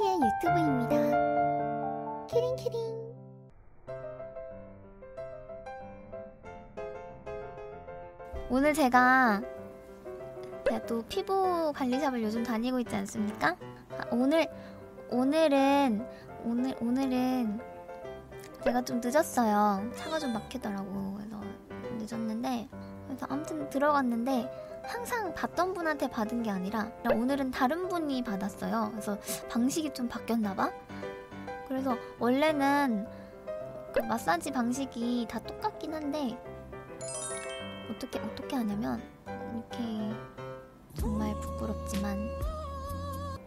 키티의 유튜브입니다. 키링키링. 오늘 제가 제가 또 피부 관리샵을 요즘 다니고 있지 않습니까? 아, 오늘 오늘은 오늘 오늘은 제가 좀 늦었어요. 차가 좀 막히더라고. 그래서 늦었는데 그래서 아무튼 들어갔는데 항상 받던 분한테 받은 게 아니라 오늘은 다른 분이 받았어요. 그래서 방식이 좀 바뀌었나 봐. 그래서 원래는 그 마사지 방식이 다 똑같긴 한데 어떻게 어떻게 하냐면 이렇게 정말 부끄럽지만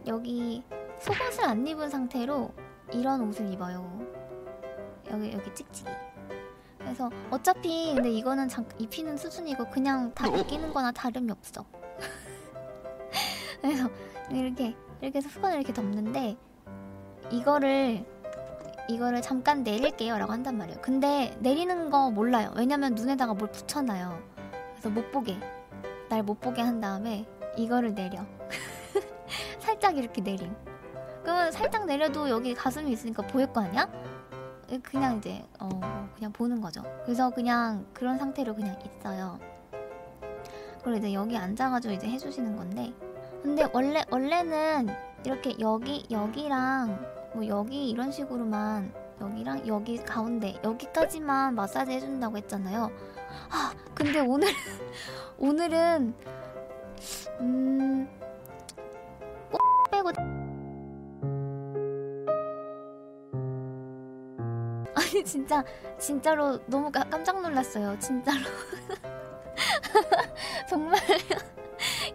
여기 속옷을 안 입은 상태로 이런 옷을 입어요. 여기 여기 찍찍이. 그래서 어차피 근데 이거는 잠 입히는 수준이고 그냥 다 벗기는 거나 다름이 없어. 그래서 이렇게 이렇게 해서 수건을 이렇게 덮는데 이거를 이거를 잠깐 내릴게요 라고 한단 말이에요. 근데 내리는 거 몰라요. 왜냐면 눈에다가 뭘 붙여놔요. 그래서 못 보게 날 못 보게 한 다음에 이거를 내려. 살짝 이렇게 내림. 그러면 살짝 내려도 여기 가슴이 있으니까 보일 거 아니야? 그냥 이제 어 그냥 보는 거죠. 그래서 그냥 그런 상태로 그냥 있어요. 그리고 이제 여기 앉아가지고 이제 해주시는 건데, 근데 원래 원래는 이렇게 여기 여기랑 뭐 여기 이런 식으로만 여기랑 여기 가운데 여기까지만 마사지 해준다고 했잖아요. 아 근데 오늘 오늘은 아니 진짜 진짜로 너무 가, 깜짝 놀랐어요. 진짜로 정말요.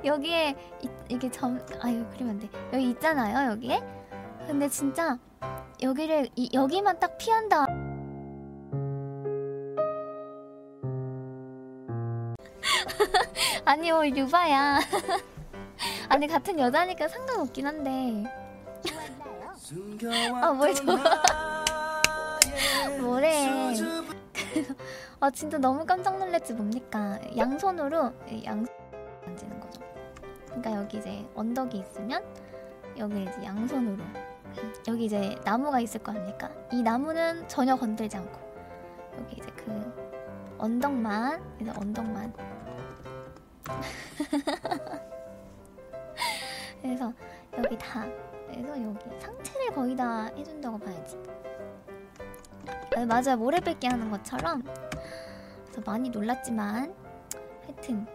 여기에 이, 이게 점 아유 그러면 안 돼. 여기 있잖아요 여기에. 근데 진짜 여기를 이, 여기만 딱 피한다. 아니요 유바야. 아니 같은 여자니까 상관없긴 한데. 아뭘 좋아? 아 진짜 너무 깜짝 놀랐지 뭡니까? 양손으로 양 만지는 거죠. 그러니까 여기 이제 언덕이 있으면 여기 이제 양손으로 여기 이제 나무가 있을 거 아닙니까? 이 나무는 전혀 건들지 않고 여기 이제 그 언덕만 이제 언덕만 그래서 여기 다 그래서 여기 상체를 거의 다 해준다고 봐야지. 아, 맞아요 모래 뺏기 하는 것처럼 그래서 많이 놀랐지만 하여튼